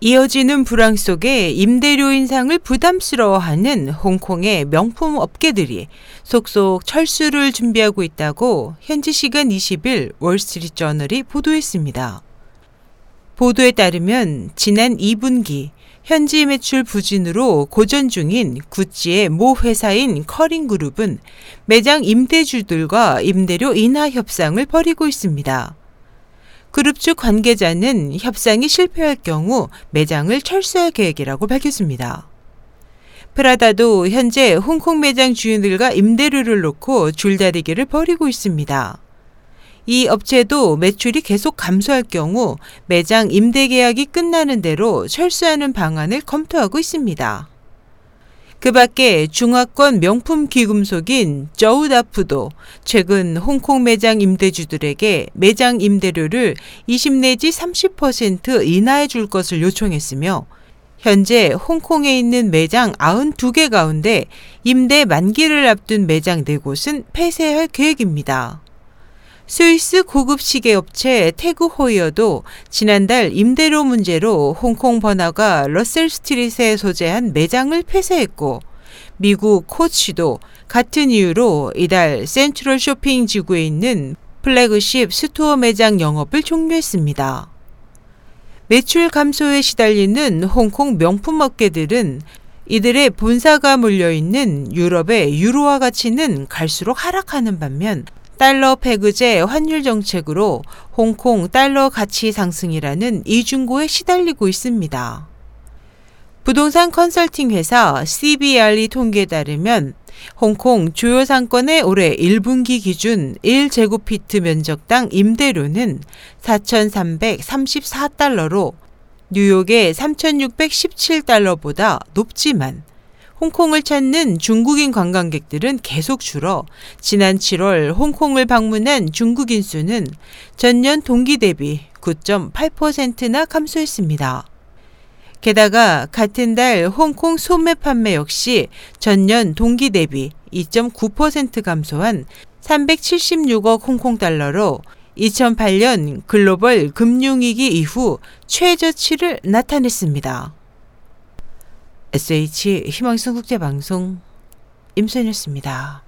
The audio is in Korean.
이어지는 불황 속에 임대료 인상을 부담스러워하는 홍콩의 명품 업계들이 속속 철수를 준비하고 있다고 현지 시간 20일 월스트리트 저널이 보도했습니다. 보도에 따르면 지난 2분기 현지 매출 부진으로 고전 중인 구찌의 모 회사인 커링 그룹은 매장 임대주들과 임대료 인하 협상을 벌이고 있습니다. 그룹 측 관계자는 협상이 실패할 경우 매장을 철수할 계획이라고 밝혔습니다. 프라다도 현재 홍콩 매장 주인들과 임대료를 놓고 줄다리기를 벌이고 있습니다. 이 업체도 매출이 계속 감소할 경우 매장 임대 계약이 끝나는 대로 철수하는 방안을 검토하고 있습니다. 그 밖에 중화권 명품 귀금속인 저우다프도 최근 홍콩 매장 임대주들에게 매장 임대료를 20 내지 30% 인하해 줄 것을 요청했으며 현재 홍콩에 있는 매장 92개 가운데 임대 만기를 앞둔 매장 4곳은 폐쇄할 계획입니다. 스위스 고급 시계 업체 태그 호이어도 지난달 임대료 문제로 홍콩 번화가 러셀 스트릿에 소재한 매장을 폐쇄했고 미국 코치도 같은 이유로 이달 센트럴 쇼핑 지구에 있는 flagship store 매장 영업을 종료했습니다. 매출 감소에 시달리는 홍콩 명품 업계들은 이들의 본사가 몰려있는 유럽의 유로화 가치는 갈수록 하락하는 반면 달러 페그제 환율 정책으로 홍콩 달러 가치 상승이라는 이중고에 시달리고 있습니다. 부동산 컨설팅 회사 CBRE 통계에 따르면 홍콩 주요 상권의 올해 1분기 기준 1제곱피트 면적당 임대료는 4,334달러로 뉴욕의 3,617달러보다 높지만 홍콩을 찾는 중국인 관광객들은 계속 줄어 지난 7월 홍콩을 방문한 중국인 수는 전년 동기 대비 9.8%나 감소했습니다. 게다가 같은 달 홍콩 소매 판매 역시 전년 동기 대비 2.9% 감소한 376억 홍콩 달러로 2008년 글로벌 금융위기 이후 최저치를 나타냈습니다. SH 희망성 국제방송 임선이었습니다.